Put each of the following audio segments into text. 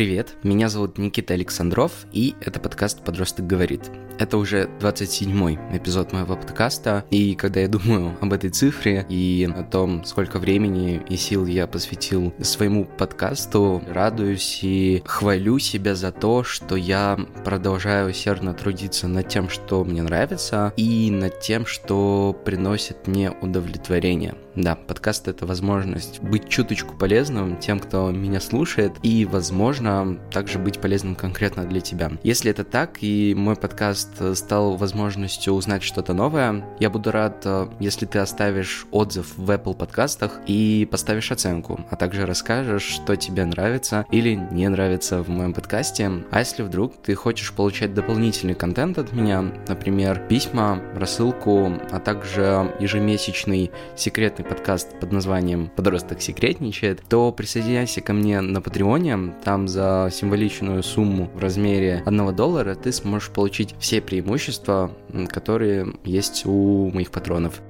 Привет, меня зовут Никита Александров, и это подкаст «Подросток говорит». Это уже 27-й эпизод моего подкаста, и когда я думаю об этой цифре и о том, сколько времени и сил я посвятил своему подкасту, радуюсь и хвалю себя за то, что я продолжаю усердно трудиться над тем, что мне нравится, и над тем, что приносит мне удовлетворение. Да, подкаст — это возможность быть чуточку полезным тем, кто меня слушает, и, возможно, также быть полезным конкретно для тебя. Если это так, и мой подкаст стал возможностью узнать что-то новое, я буду рад, э, если ты оставишь отзыв в Apple подкастах и поставишь оценку, а также расскажешь, что тебе нравится или не нравится в моем подкасте. А если вдруг ты хочешь получать дополнительный контент от меня, например, письма, рассылку, а также ежемесячный секретный прекрасный подкаст под названием «Подросток секретничает», то присоединяйся ко мне на Патреоне. Там за символичную сумму в размере 1 доллара ты сможешь получить все преимущества, которые есть у моих патронов.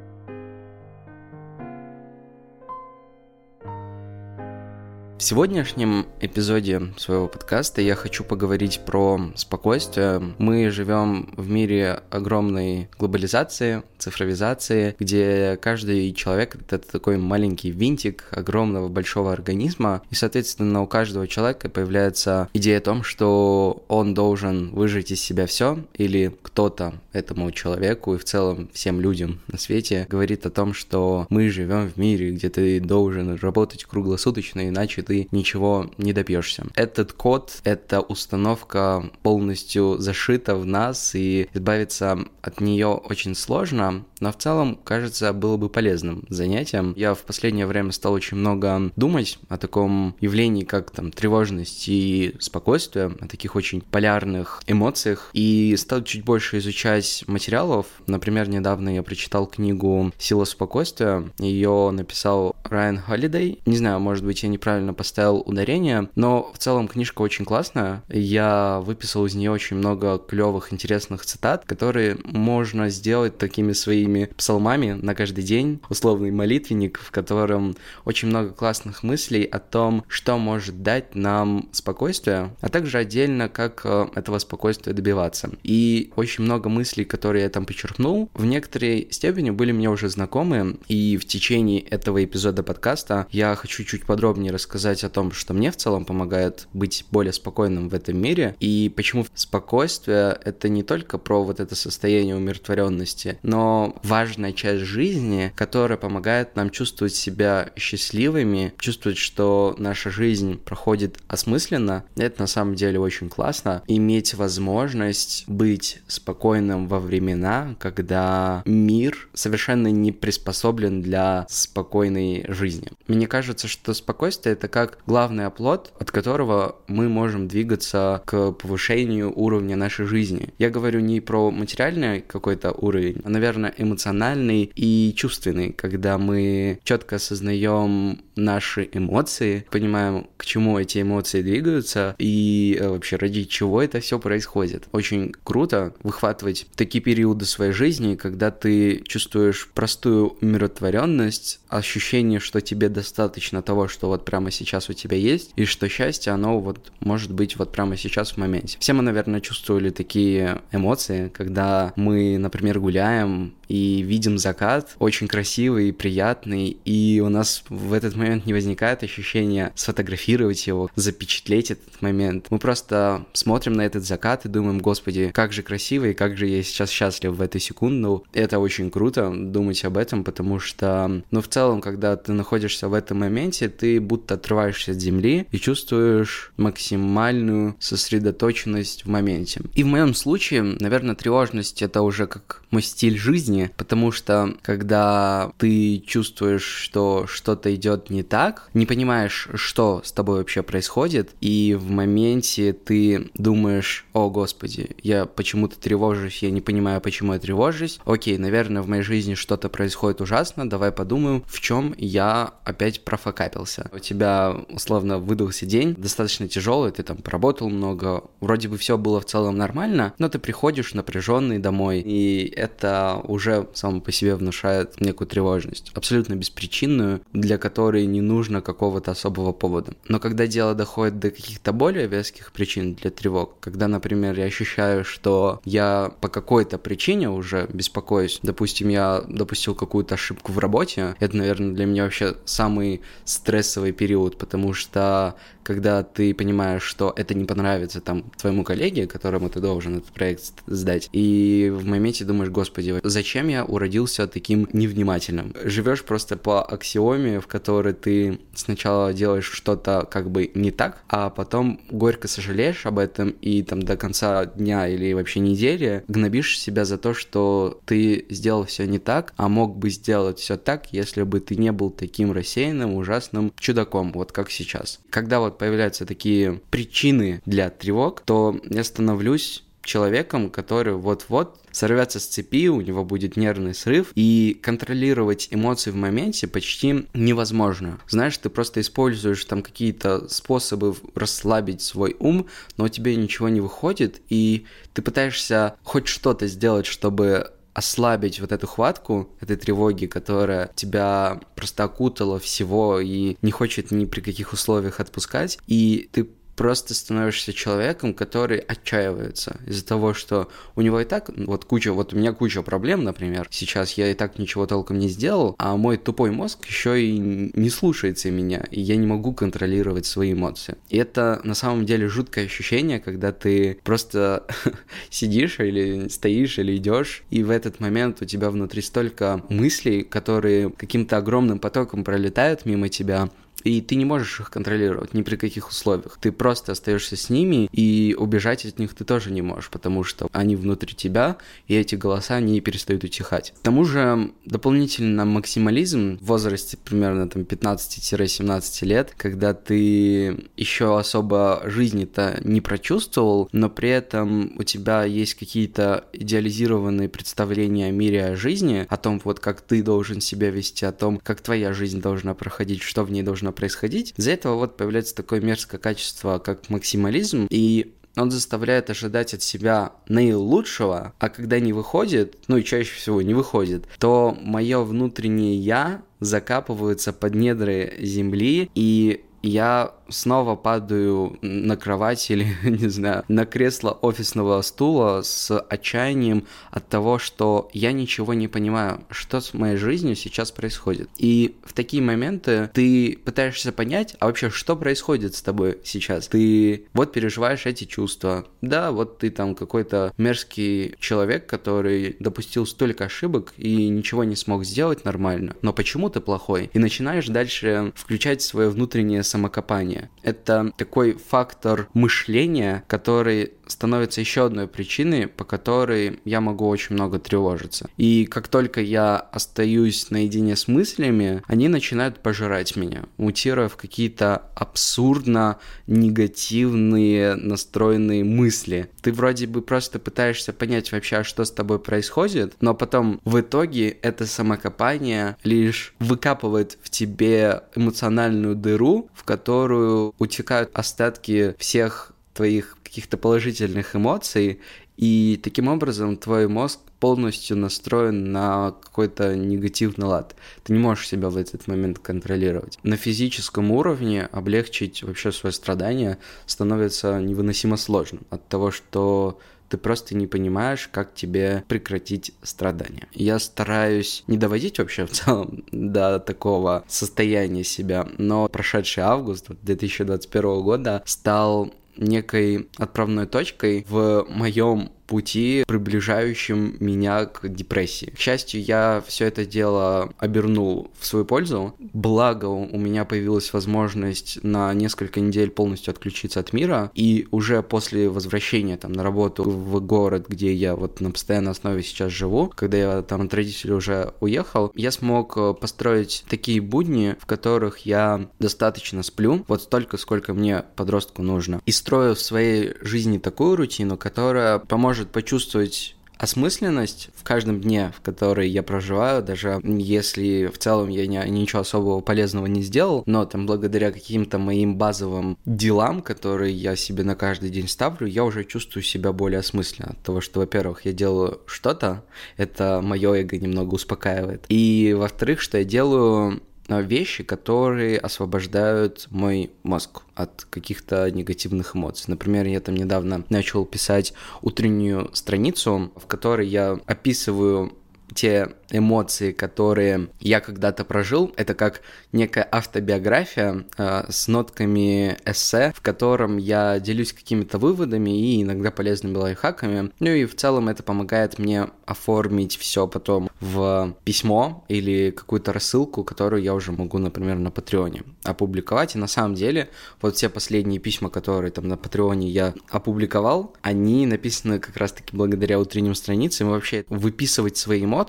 В сегодняшнем эпизоде своего подкаста я хочу поговорить про спокойствие. Мы живем в мире огромной глобализации, цифровизации, где каждый человек — это такой маленький винтик огромного большого организма, и, соответственно, у каждого человека появляется идея о том, что он должен выжить из себя все, или кто-то этому человеку и в целом всем людям на свете говорит о том, что мы живем в мире, где ты должен работать круглосуточно, иначе ты ничего не добьешься. Этот код, эта установка полностью зашита в нас, и избавиться от нее очень сложно, но в целом, кажется, было бы полезным занятием. Я в последнее время стал очень много думать о таком явлении, как там тревожность и спокойствие, о таких очень полярных эмоциях, и стал чуть больше изучать материалов. Например, недавно я прочитал книгу «Сила спокойствия», ее написал Райан Холидей. Не знаю, может быть, я неправильно поставил ударение, но в целом книжка очень классная. Я выписал из нее очень много клевых, интересных цитат, которые можно сделать такими своими псалмами на каждый день. Условный молитвенник, в котором очень много классных мыслей о том, что может дать нам спокойствие, а также отдельно, как э, этого спокойствия добиваться. И очень много мыслей, которые я там почерпнул, в некоторой степени были мне уже знакомы, и в течение этого эпизода эпизода подкаста я хочу чуть подробнее рассказать о том, что мне в целом помогает быть более спокойным в этом мире, и почему спокойствие — это не только про вот это состояние умиротворенности, но важная часть жизни, которая помогает нам чувствовать себя счастливыми, чувствовать, что наша жизнь проходит осмысленно. Это на самом деле очень классно. Иметь возможность быть спокойным во времена, когда мир совершенно не приспособлен для спокойной жизни. Мне кажется, что спокойствие — это как главный оплот, от которого мы можем двигаться к повышению уровня нашей жизни. Я говорю не про материальный какой-то уровень, а, наверное, эмоциональный и чувственный, когда мы четко осознаем наши эмоции, понимаем, к чему эти эмоции двигаются и э, вообще ради чего это все происходит. Очень круто выхватывать такие периоды своей жизни, когда ты чувствуешь простую умиротворенность, ощущение, что тебе достаточно того, что вот прямо сейчас у тебя есть, и что счастье, оно вот может быть вот прямо сейчас в моменте. Все мы, наверное, чувствовали такие эмоции, когда мы, например, гуляем um, и видим закат, очень красивый и приятный, и у нас в этот момент не возникает ощущения сфотографировать его, запечатлеть этот момент. Мы просто смотрим на этот закат и думаем, господи, как же красиво и как же я сейчас счастлив в эту секунду. Это очень круто думать об этом, потому что, ну, в целом, когда ты находишься в этом моменте, ты будто отрываешься от земли и чувствуешь максимальную сосредоточенность в моменте. И в моем случае, наверное, тревожность это уже как мой стиль жизни, потому что когда ты чувствуешь, что что-то идет не так, не понимаешь, что с тобой вообще происходит, и в моменте ты думаешь, о господи, я почему-то тревожусь, я не понимаю, почему я тревожусь, окей, наверное, в моей жизни что-то происходит ужасно, давай подумаем, в чем я опять профокапился. У тебя, условно, выдался день, достаточно тяжелый, ты там поработал много, вроде бы все было в целом нормально, но ты приходишь напряженный домой, и это уже уже само по себе внушает некую тревожность, абсолютно беспричинную, для которой не нужно какого-то особого повода. Но когда дело доходит до каких-то более веских причин для тревог, когда, например, я ощущаю, что я по какой-то причине уже беспокоюсь, допустим, я допустил какую-то ошибку в работе, это, наверное, для меня вообще самый стрессовый период, потому что когда ты понимаешь, что это не понравится там твоему коллеге, которому ты должен этот проект сдать, и в моменте думаешь, господи, зачем я уродился таким невнимательным? Живешь просто по аксиоме, в которой ты сначала делаешь что-то как бы не так, а потом горько сожалеешь об этом и там до конца дня или вообще недели гнобишь себя за то, что ты сделал все не так, а мог бы сделать все так, если бы ты не был таким рассеянным, ужасным чудаком, вот как сейчас. Когда вот появляются такие причины для тревог, то я становлюсь человеком, который вот-вот сорвется с цепи, у него будет нервный срыв, и контролировать эмоции в моменте почти невозможно. Знаешь, ты просто используешь там какие-то способы расслабить свой ум, но у тебя ничего не выходит, и ты пытаешься хоть что-то сделать, чтобы ослабить вот эту хватку этой тревоги, которая тебя просто окутала всего и не хочет ни при каких условиях отпускать, и ты просто становишься человеком, который отчаивается из-за того, что у него и так вот куча, вот у меня куча проблем, например, сейчас я и так ничего толком не сделал, а мой тупой мозг еще и не слушается меня, и я не могу контролировать свои эмоции. И это на самом деле жуткое ощущение, когда ты просто сидишь или стоишь или идешь, и в этот момент у тебя внутри столько мыслей, которые каким-то огромным потоком пролетают мимо тебя, и ты не можешь их контролировать ни при каких условиях. Ты просто остаешься с ними, и убежать от них ты тоже не можешь, потому что они внутри тебя, и эти голоса не перестают утихать. К тому же дополнительно максимализм в возрасте примерно там 15-17 лет, когда ты еще особо жизни-то не прочувствовал, но при этом у тебя есть какие-то идеализированные представления о мире, о жизни, о том, вот как ты должен себя вести, о том, как твоя жизнь должна проходить, что в ней должно должно происходить. Из-за этого вот появляется такое мерзкое качество, как максимализм, и он заставляет ожидать от себя наилучшего, а когда не выходит, ну и чаще всего не выходит, то мое внутреннее я закапывается под недры земли, и я снова падаю на кровать или, не знаю, на кресло офисного стула с отчаянием от того, что я ничего не понимаю, что с моей жизнью сейчас происходит. И в такие моменты ты пытаешься понять, а вообще, что происходит с тобой сейчас? Ты вот переживаешь эти чувства. Да, вот ты там какой-то мерзкий человек, который допустил столько ошибок и ничего не смог сделать нормально. Но почему ты плохой? И начинаешь дальше включать свое внутреннее самокопание. Это такой фактор мышления, который становится еще одной причиной, по которой я могу очень много тревожиться. И как только я остаюсь наедине с мыслями, они начинают пожирать меня, мутируя в какие-то абсурдно негативные настроенные мысли. Ты вроде бы просто пытаешься понять вообще, а что с тобой происходит, но потом в итоге это самокопание лишь выкапывает в тебе эмоциональную дыру, в которую утекают остатки всех твоих каких-то положительных эмоций, и таким образом твой мозг полностью настроен на какой-то негативный лад. Ты не можешь себя в этот момент контролировать. На физическом уровне облегчить вообще свое страдание становится невыносимо сложным от того, что ты просто не понимаешь, как тебе прекратить страдания. Я стараюсь не доводить вообще в целом до такого состояния себя, но прошедший август 2021 года стал некой отправной точкой в моем пути, приближающим меня к депрессии. К счастью, я все это дело обернул в свою пользу. Благо, у меня появилась возможность на несколько недель полностью отключиться от мира, и уже после возвращения там на работу в город, где я вот на постоянной основе сейчас живу, когда я там от родителей уже уехал, я смог э, построить такие будни, в которых я достаточно сплю, вот столько, сколько мне подростку нужно, и строю в своей жизни такую рутину, которая поможет может почувствовать осмысленность в каждом дне, в который я проживаю, даже если в целом я не, ничего особого полезного не сделал, но там благодаря каким-то моим базовым делам, которые я себе на каждый день ставлю, я уже чувствую себя более осмысленно. От того, что, во-первых, я делаю что-то, это мое эго немного успокаивает. И, во-вторых, что я делаю вещи, которые освобождают мой мозг от каких-то негативных эмоций. Например, я там недавно начал писать утреннюю страницу, в которой я описываю те эмоции, которые я когда-то прожил, это как некая автобиография э, с нотками эссе, в котором я делюсь какими-то выводами и иногда полезными лайфхаками. Ну и в целом это помогает мне оформить все потом в письмо или какую-то рассылку, которую я уже могу, например, на Патреоне опубликовать. И на самом деле вот все последние письма, которые там на Патреоне я опубликовал, они написаны как раз-таки благодаря утренним страницам. И вообще выписывать свои эмоции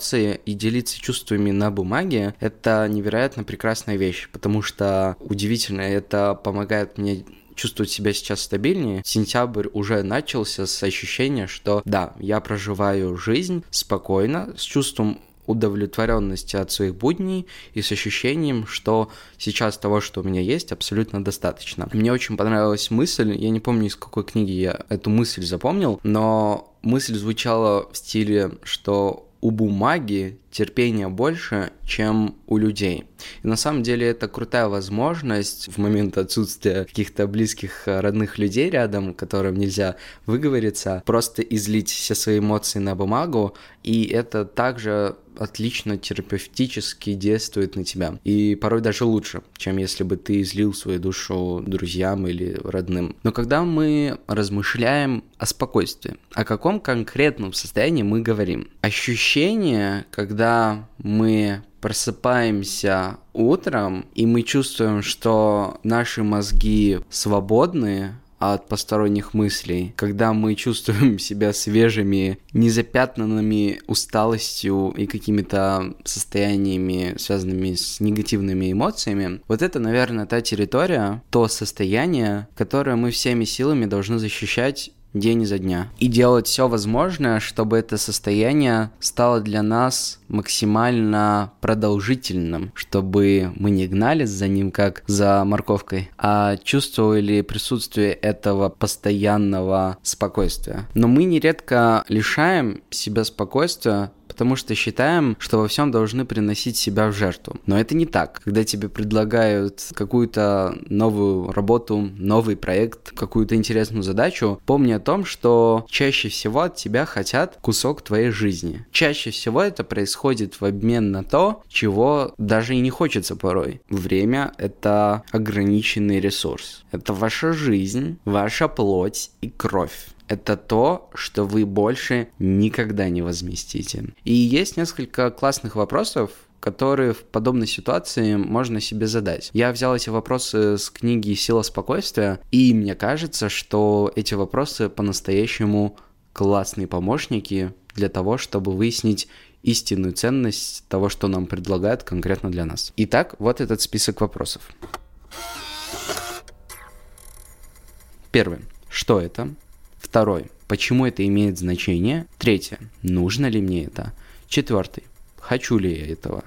и делиться чувствами на бумаге — это невероятно прекрасная вещь, потому что удивительно, это помогает мне чувствовать себя сейчас стабильнее. Сентябрь уже начался с ощущения, что да, я проживаю жизнь спокойно, с чувством удовлетворенности от своих будней и с ощущением, что сейчас того, что у меня есть, абсолютно достаточно. Мне очень понравилась мысль, я не помню, из какой книги я эту мысль запомнил, но мысль звучала в стиле, что у бумаги терпения больше, чем у людей. И на самом деле это крутая возможность в момент отсутствия каких-то близких, э, родных людей рядом, которым нельзя выговориться, просто излить все свои эмоции на бумагу, и это также отлично терапевтически действует на тебя. И порой даже лучше, чем если бы ты излил свою душу друзьям или родным. Но когда мы размышляем о спокойствии, о каком конкретном состоянии мы говорим? Ощущение, когда мы просыпаемся утром, и мы чувствуем, что наши мозги свободны от посторонних мыслей, когда мы чувствуем себя свежими, незапятнанными усталостью и какими-то состояниями, связанными с негативными эмоциями, вот это, наверное, та территория, то состояние, которое мы всеми силами должны защищать день изо дня. И делать все возможное, чтобы это состояние стало для нас максимально продолжительным, чтобы мы не гнались за ним как за морковкой, а чувствовали присутствие этого постоянного спокойствия. Но мы нередко лишаем себя спокойствия потому что считаем, что во всем должны приносить себя в жертву. Но это не так. Когда тебе предлагают какую-то новую работу, новый проект, какую-то интересную задачу, помни о том, что чаще всего от тебя хотят кусок твоей жизни. Чаще всего это происходит в обмен на то, чего даже и не хочется порой. Время — это ограниченный ресурс. Это ваша жизнь, ваша плоть и кровь это то, что вы больше никогда не возместите. И есть несколько классных вопросов, которые в подобной ситуации можно себе задать. Я взял эти вопросы с книги «Сила спокойствия», и мне кажется, что эти вопросы по-настоящему классные помощники для того, чтобы выяснить истинную ценность того, что нам предлагают конкретно для нас. Итак, вот этот список вопросов. Первый. Что это? Второй. Почему это имеет значение? Третье. Нужно ли мне это? Четвертый. Хочу ли я этого?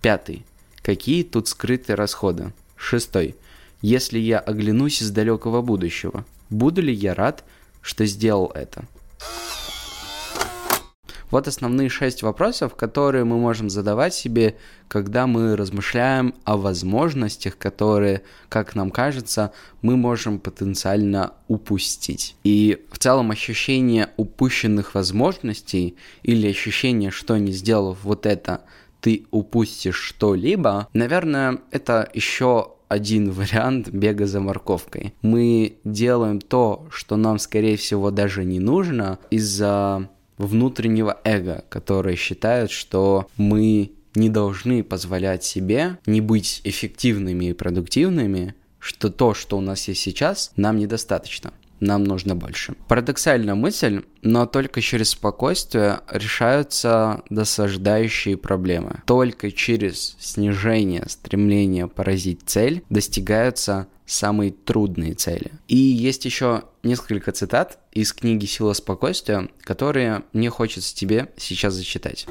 Пятый. Какие тут скрытые расходы? Шестой. Если я оглянусь из далекого будущего, буду ли я рад, что сделал это? Вот основные шесть вопросов, которые мы можем задавать себе, когда мы размышляем о возможностях, которые, как нам кажется, мы можем потенциально упустить. И в целом ощущение упущенных возможностей или ощущение, что не сделав вот это, ты упустишь что-либо, наверное, это еще один вариант бега за морковкой. Мы делаем то, что нам, скорее всего, даже не нужно из-за внутреннего эго, которое считает, что мы не должны позволять себе не быть эффективными и продуктивными, что то, что у нас есть сейчас, нам недостаточно. Нам нужно больше. Парадоксальная мысль, но только через спокойствие решаются досаждающие проблемы. Только через снижение стремления поразить цель достигаются самые трудные цели. И есть еще несколько цитат из книги «Сила спокойствия», которые мне хочется тебе сейчас зачитать.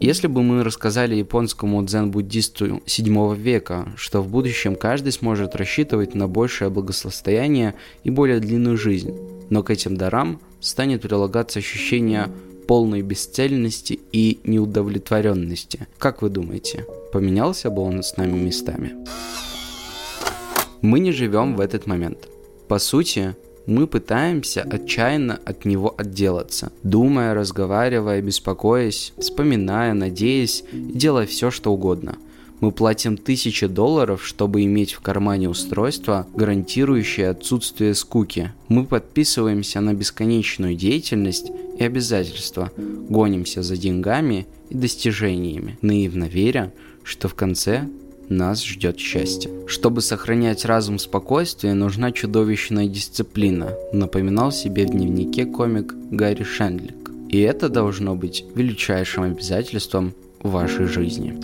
Если бы мы рассказали японскому дзен-буддисту 7 века, что в будущем каждый сможет рассчитывать на большее благосостояние и более длинную жизнь, но к этим дарам станет прилагаться ощущение полной бесцельности и неудовлетворенности. Как вы думаете, поменялся бы он с нами местами? Мы не живем в этот момент. По сути, мы пытаемся отчаянно от него отделаться, думая, разговаривая, беспокоясь, вспоминая, надеясь делая все, что угодно – мы платим тысячи долларов, чтобы иметь в кармане устройство, гарантирующее отсутствие скуки. Мы подписываемся на бесконечную деятельность и обязательства, гонимся за деньгами и достижениями, наивно веря, что в конце нас ждет счастье. Чтобы сохранять разум в спокойствии, нужна чудовищная дисциплина, напоминал себе в дневнике комик Гарри Шендлик. И это должно быть величайшим обязательством вашей жизни.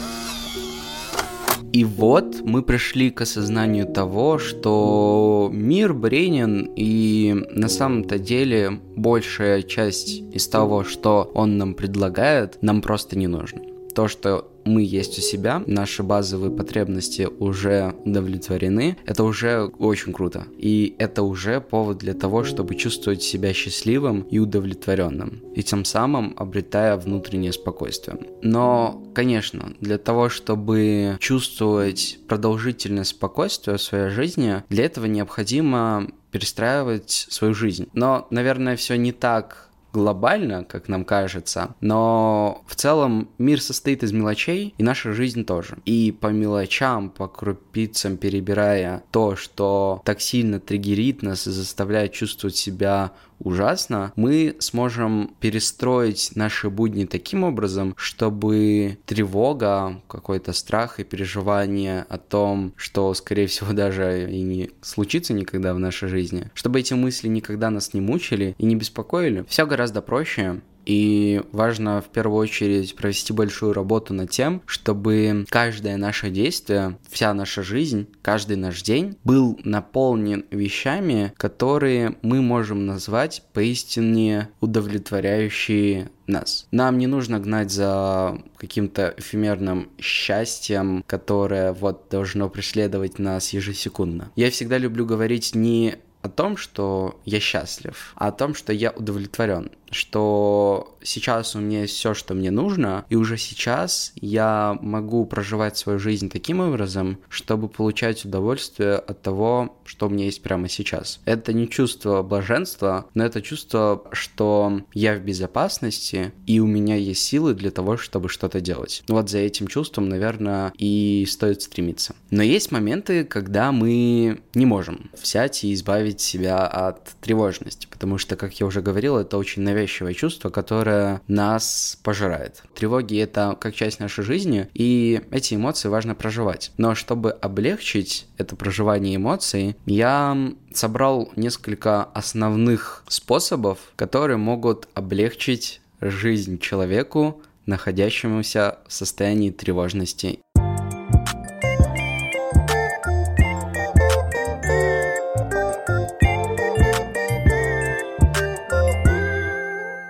И вот мы пришли к осознанию того, что мир бренен, и на самом-то деле большая часть из того, что он нам предлагает, нам просто не нужно. То, что мы есть у себя, наши базовые потребности уже удовлетворены, это уже очень круто. И это уже повод для того, чтобы чувствовать себя счастливым и удовлетворенным. И тем самым обретая внутреннее спокойствие. Но, конечно, для того, чтобы чувствовать продолжительное спокойствие в своей жизни, для этого необходимо перестраивать свою жизнь. Но, наверное, все не так глобально, как нам кажется, но в целом мир состоит из мелочей, и наша жизнь тоже. И по мелочам, по крупицам перебирая то, что так сильно триггерит нас и заставляет чувствовать себя ужасно, мы сможем перестроить наши будни таким образом, чтобы тревога, какой-то страх и переживание о том, что, скорее всего, даже и не случится никогда в нашей жизни, чтобы эти мысли никогда нас не мучили и не беспокоили. Все гораздо проще, и важно в первую очередь провести большую работу над тем, чтобы каждое наше действие, вся наша жизнь, каждый наш день был наполнен вещами, которые мы можем назвать поистине удовлетворяющие нас. Нам не нужно гнать за каким-то эфемерным счастьем, которое вот должно преследовать нас ежесекундно. Я всегда люблю говорить не о том, что я счастлив, а о том, что я удовлетворен что сейчас у меня есть все, что мне нужно, и уже сейчас я могу проживать свою жизнь таким образом, чтобы получать удовольствие от того, что у меня есть прямо сейчас. Это не чувство блаженства, но это чувство, что я в безопасности, и у меня есть силы для того, чтобы что-то делать. Вот за этим чувством, наверное, и стоит стремиться. Но есть моменты, когда мы не можем взять и избавить себя от тревожности, потому что, как я уже говорил, это очень навязчиво навязчивое чувство, которое нас пожирает. Тревоги — это как часть нашей жизни, и эти эмоции важно проживать. Но чтобы облегчить это проживание эмоций, я собрал несколько основных способов, которые могут облегчить жизнь человеку, находящемуся в состоянии тревожности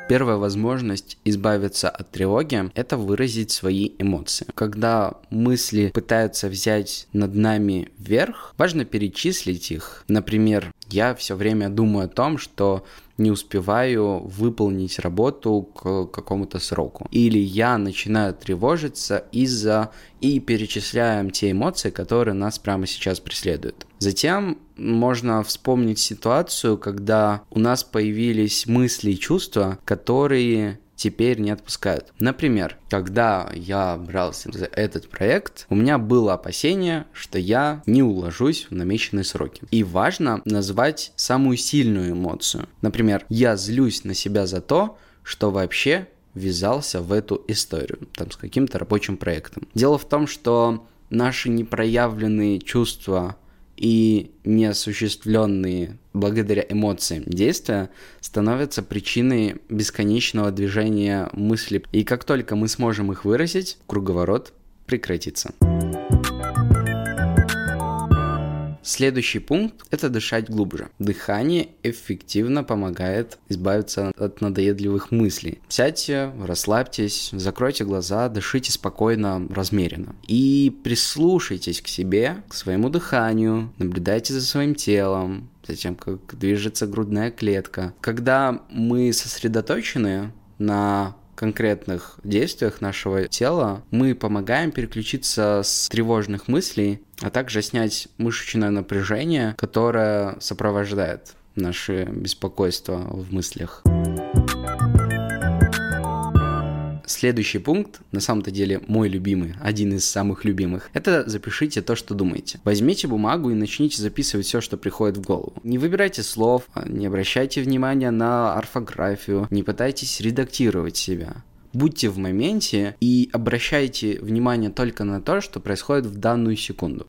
Первая возможность избавиться от тревоги – это выразить свои эмоции. Когда мысли пытаются взять над нами вверх, важно перечислить их. Например, я все время думаю о том, что не успеваю выполнить работу к какому-то сроку. Или я начинаю тревожиться из-за и перечисляем те эмоции, которые нас прямо сейчас преследуют. Затем можно вспомнить ситуацию, когда у нас появились мысли и чувства, которые теперь не отпускают. Например, когда я брался за этот проект, у меня было опасение, что я не уложусь в намеченные сроки. И важно назвать самую сильную эмоцию. Например, я злюсь на себя за то, что вообще ввязался в эту историю, там, с каким-то рабочим проектом. Дело в том, что наши непроявленные чувства и неосуществленные благодаря эмоциям действия становятся причиной бесконечного движения мысли. И как только мы сможем их выразить, круговорот прекратится. Следующий пункт – это дышать глубже. Дыхание эффективно помогает избавиться от надоедливых мыслей. Сядьте, расслабьтесь, закройте глаза, дышите спокойно, размеренно. И прислушайтесь к себе, к своему дыханию, наблюдайте за своим телом, затем как движется грудная клетка. Когда мы сосредоточены на конкретных действиях нашего тела мы помогаем переключиться с тревожных мыслей, а также снять мышечное напряжение, которое сопровождает наше беспокойство в мыслях. Следующий пункт, на самом-то деле мой любимый, один из самых любимых, это запишите то, что думаете. Возьмите бумагу и начните записывать все, что приходит в голову. Не выбирайте слов, а не обращайте внимания на орфографию, не пытайтесь редактировать себя будьте в моменте и обращайте внимание только на то, что происходит в данную секунду.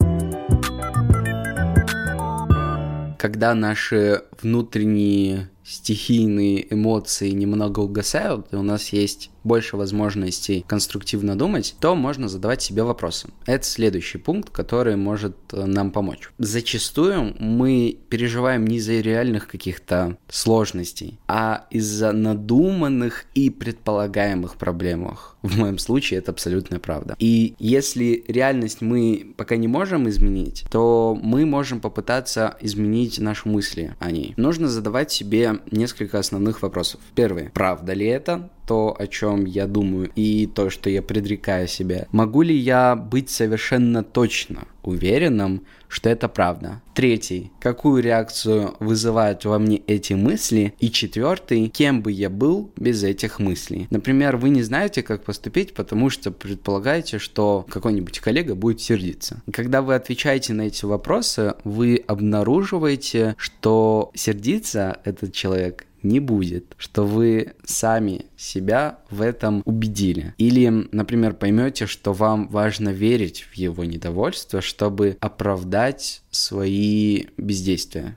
Когда наши внутренние стихийные эмоции немного угасают, и у нас есть больше возможностей конструктивно думать, то можно задавать себе вопросы. Это следующий пункт, который может э, нам помочь. Зачастую мы переживаем не из-за реальных каких-то сложностей, а из-за надуманных и предполагаемых проблемах. В моем случае это абсолютная правда. И если реальность мы пока не можем изменить, то мы можем попытаться изменить наши мысли о ней. Нужно задавать себе несколько основных вопросов. Первый. Правда ли это? То, о чем я думаю, и то, что я предрекаю себе. Могу ли я быть совершенно точно уверенным, что это правда? Третий. Какую реакцию вызывают во мне эти мысли? И четвертый. Кем бы я был без этих мыслей? Например, вы не знаете, как поступить, потому что предполагаете, что какой-нибудь коллега будет сердиться. Когда вы отвечаете на эти вопросы, вы обнаруживаете, что сердиться этот человек не будет, что вы сами себя в этом убедили. Или, например, поймете, что вам важно верить в его недовольство, чтобы оправдать свои бездействия.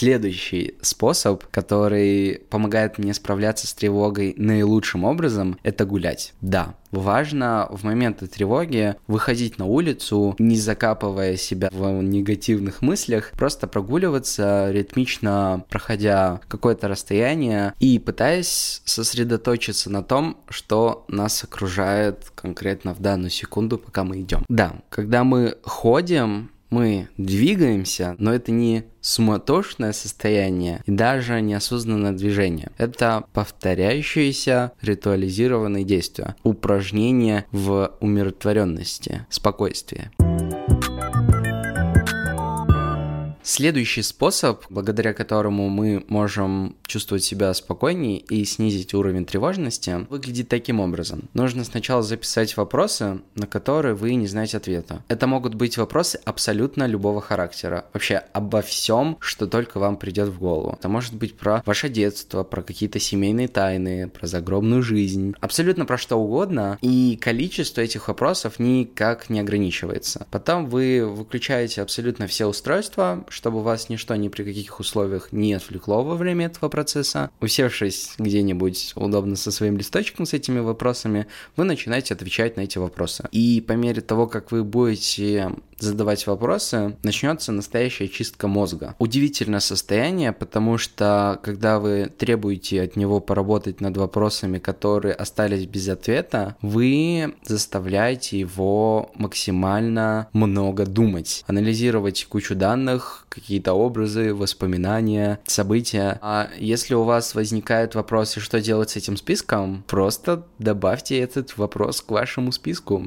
Следующий способ, который помогает мне справляться с тревогой наилучшим образом, это гулять. Да, важно в моменты тревоги выходить на улицу, не закапывая себя в негативных мыслях, просто прогуливаться, ритмично проходя какое-то расстояние и пытаясь сосредоточиться на том, что нас окружает конкретно в данную секунду, пока мы идем. Да, когда мы ходим, мы двигаемся, но это не суматошное состояние и даже неосознанное движение. Это повторяющиеся ритуализированные действия, упражнения в умиротворенности, спокойствии. Следующий способ, благодаря которому мы можем чувствовать себя спокойнее и снизить уровень тревожности, выглядит таким образом. Нужно сначала записать вопросы, на которые вы не знаете ответа. Это могут быть вопросы абсолютно любого характера. Вообще обо всем, что только вам придет в голову. Это может быть про ваше детство, про какие-то семейные тайны, про загробную жизнь. Абсолютно про что угодно. И количество этих вопросов никак не ограничивается. Потом вы выключаете абсолютно все устройства, чтобы вас ничто ни при каких условиях не отвлекло во время этого процесса. Усевшись где-нибудь удобно со своим листочком с этими вопросами, вы начинаете отвечать на эти вопросы. И по мере того, как вы будете задавать вопросы, начнется настоящая чистка мозга. Удивительное состояние, потому что когда вы требуете от него поработать над вопросами, которые остались без ответа, вы заставляете его максимально много думать, анализировать кучу данных, какие-то образы, воспоминания, события. А если у вас возникают вопросы, что делать с этим списком, просто добавьте этот вопрос к вашему списку.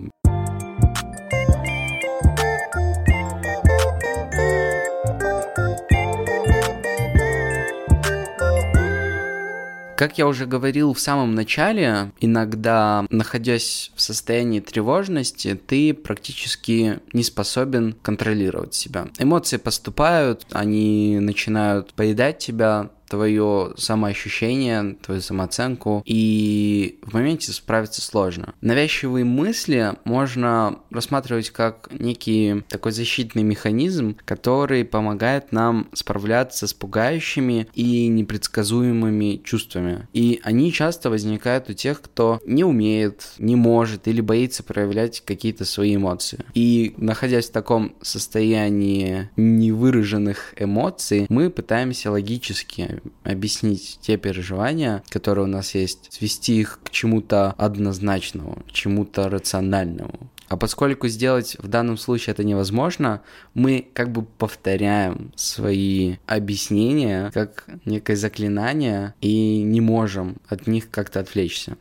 Как я уже говорил в самом начале, иногда, находясь в состоянии тревожности, ты практически не способен контролировать себя. Эмоции поступают, они начинают поедать тебя, твое самоощущение, твою самооценку, и в моменте справиться сложно. Навязчивые мысли можно рассматривать как некий такой защитный механизм, который помогает нам справляться с пугающими и непредсказуемыми чувствами. И они часто возникают у тех, кто не умеет, не может или боится проявлять какие-то свои эмоции. И находясь в таком состоянии невыраженных эмоций, мы пытаемся логически объяснить те переживания, которые у нас есть, свести их к чему-то однозначному, к чему-то рациональному. А поскольку сделать в данном случае это невозможно, мы как бы повторяем свои объяснения как некое заклинание и не можем от них как-то отвлечься.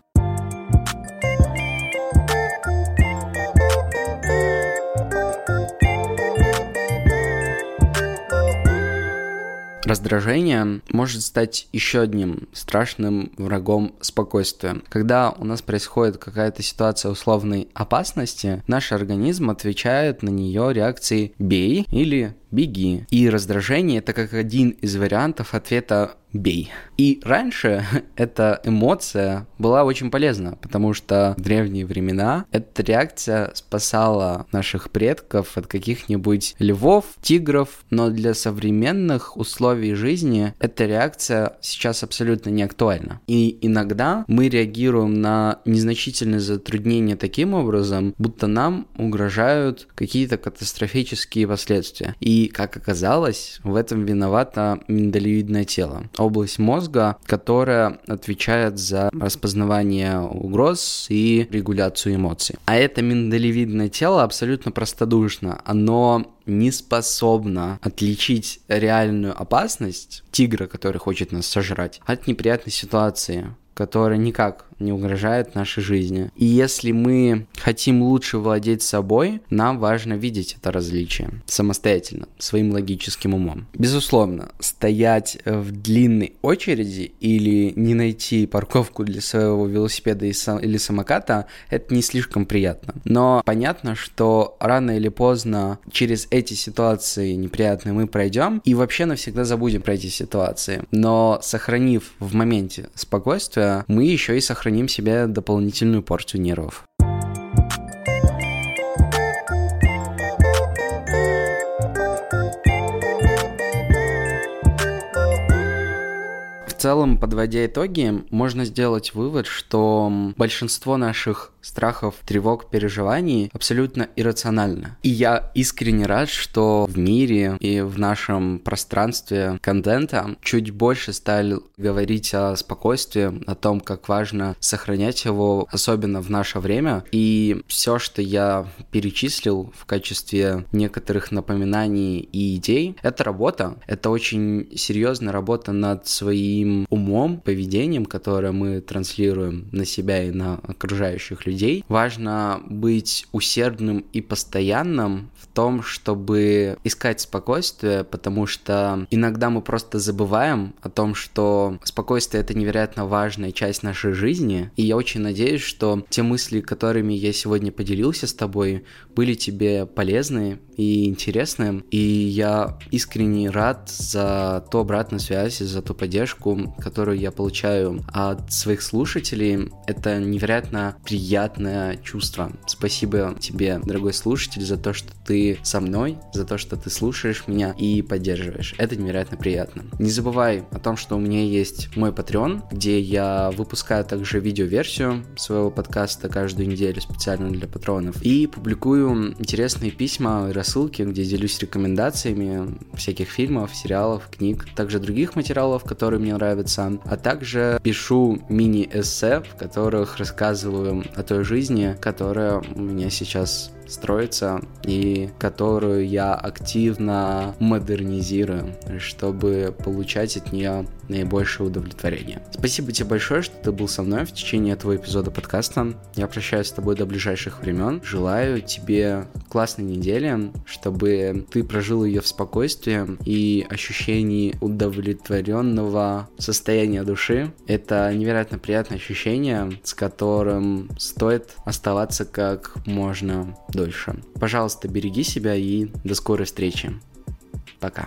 Раздражение может стать еще одним страшным врагом спокойствия. Когда у нас происходит какая-то ситуация условной опасности, наш организм отвечает на нее реакцией «бей» или «беги». И раздражение это как один из вариантов ответа бей. И раньше эта эмоция была очень полезна, потому что в древние времена эта реакция спасала наших предков от каких-нибудь львов, тигров, но для современных условий жизни эта реакция сейчас абсолютно не актуальна. И иногда мы реагируем на незначительные затруднения таким образом, будто нам угрожают какие-то катастрофические последствия. И, как оказалось, в этом виновато миндалевидное тело область мозга, которая отвечает за распознавание угроз и регуляцию эмоций. А это миндалевидное тело абсолютно простодушно. Оно не способно отличить реальную опасность тигра, который хочет нас сожрать, от неприятной ситуации которая никак не угрожает нашей жизни. И если мы хотим лучше владеть собой, нам важно видеть это различие самостоятельно, своим логическим умом. Безусловно, стоять в длинной очереди или не найти парковку для своего велосипеда или самоката, это не слишком приятно. Но понятно, что рано или поздно через эти ситуации неприятные мы пройдем и вообще навсегда забудем про эти ситуации. Но сохранив в моменте спокойствие, мы еще и сохраним себе дополнительную порцию нервов. Целом, подводя итоги, можно сделать вывод, что большинство наших страхов, тревог, переживаний абсолютно иррационально. И я искренне рад, что в мире и в нашем пространстве контента чуть больше стали говорить о спокойствии, о том, как важно сохранять его, особенно в наше время. И все, что я перечислил в качестве некоторых напоминаний и идей, это работа. Это очень серьезная работа над своим умом, поведением, которое мы транслируем на себя и на окружающих людей. Важно быть усердным и постоянным в том, чтобы искать спокойствие, потому что иногда мы просто забываем о том, что спокойствие это невероятно важная часть нашей жизни. И я очень надеюсь, что те мысли, которыми я сегодня поделился с тобой, были тебе полезны и интересны. И я искренне рад за ту обратную связь, за ту поддержку, которую я получаю от своих слушателей. Это невероятно приятно приятное чувство. Спасибо тебе, дорогой слушатель, за то, что ты со мной, за то, что ты слушаешь меня и поддерживаешь. Это невероятно приятно. Не забывай о том, что у меня есть мой Patreon, где я выпускаю также видеоверсию своего подкаста каждую неделю специально для патронов и публикую интересные письма и рассылки, где делюсь рекомендациями всяких фильмов, сериалов, книг, также других материалов, которые мне нравятся, а также пишу мини-эссе, в которых рассказываю о той жизни, которая у меня сейчас строится и которую я активно модернизирую, чтобы получать от нее наибольшее удовлетворение. Спасибо тебе большое, что ты был со мной в течение этого эпизода подкаста. Я прощаюсь с тобой до ближайших времен. Желаю тебе классной недели, чтобы ты прожил ее в спокойствии и ощущении удовлетворенного состояния души. Это невероятно приятное ощущение, с которым стоит оставаться как можно дольше. Пожалуйста, береги себя и до скорой встречи. Пока.